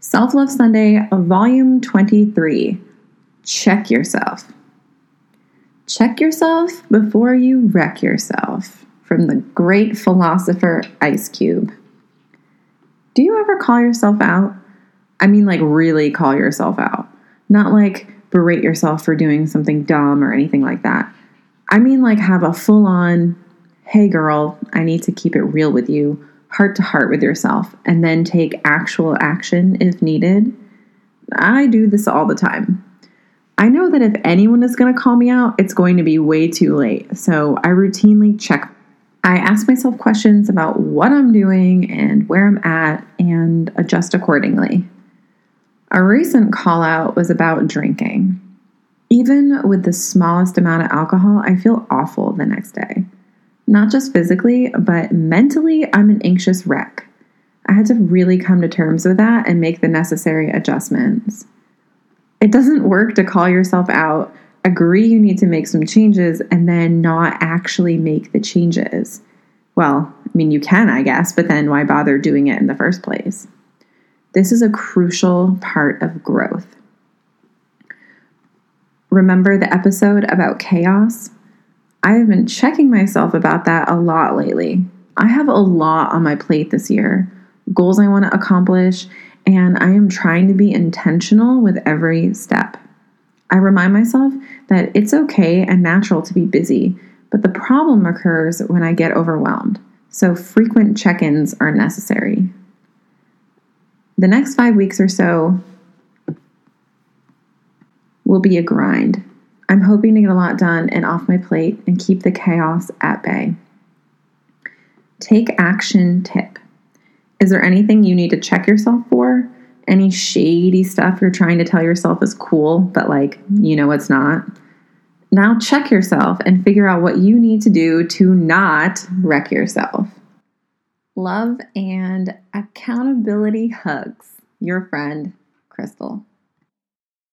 Self Love Sunday, Volume 23. Check yourself. Check yourself before you wreck yourself. From the great philosopher Ice Cube. Do you ever call yourself out? I mean, like, really call yourself out. Not like berate yourself for doing something dumb or anything like that. I mean, like, have a full on, hey girl, I need to keep it real with you, heart to heart with yourself, and then take actual action if needed. I do this all the time. I know that if anyone is going to call me out, it's going to be way too late. So I routinely check. I ask myself questions about what I'm doing and where I'm at and adjust accordingly. A recent call out was about drinking. Even with the smallest amount of alcohol, I feel awful the next day. Not just physically, but mentally, I'm an anxious wreck. I had to really come to terms with that and make the necessary adjustments. It doesn't work to call yourself out, agree you need to make some changes, and then not actually make the changes. Well, I mean, you can, I guess, but then why bother doing it in the first place? This is a crucial part of growth. Remember the episode about chaos? I have been checking myself about that a lot lately. I have a lot on my plate this year goals I want to accomplish, and I am trying to be intentional with every step. I remind myself that it's okay and natural to be busy, but the problem occurs when I get overwhelmed. So frequent check ins are necessary. The next five weeks or so will be a grind. I'm hoping to get a lot done and off my plate and keep the chaos at bay. Take action tip. Is there anything you need to check yourself for? Any shady stuff you're trying to tell yourself is cool, but like, you know it's not? Now check yourself and figure out what you need to do to not wreck yourself. Love and accountability hugs. Your friend, Crystal.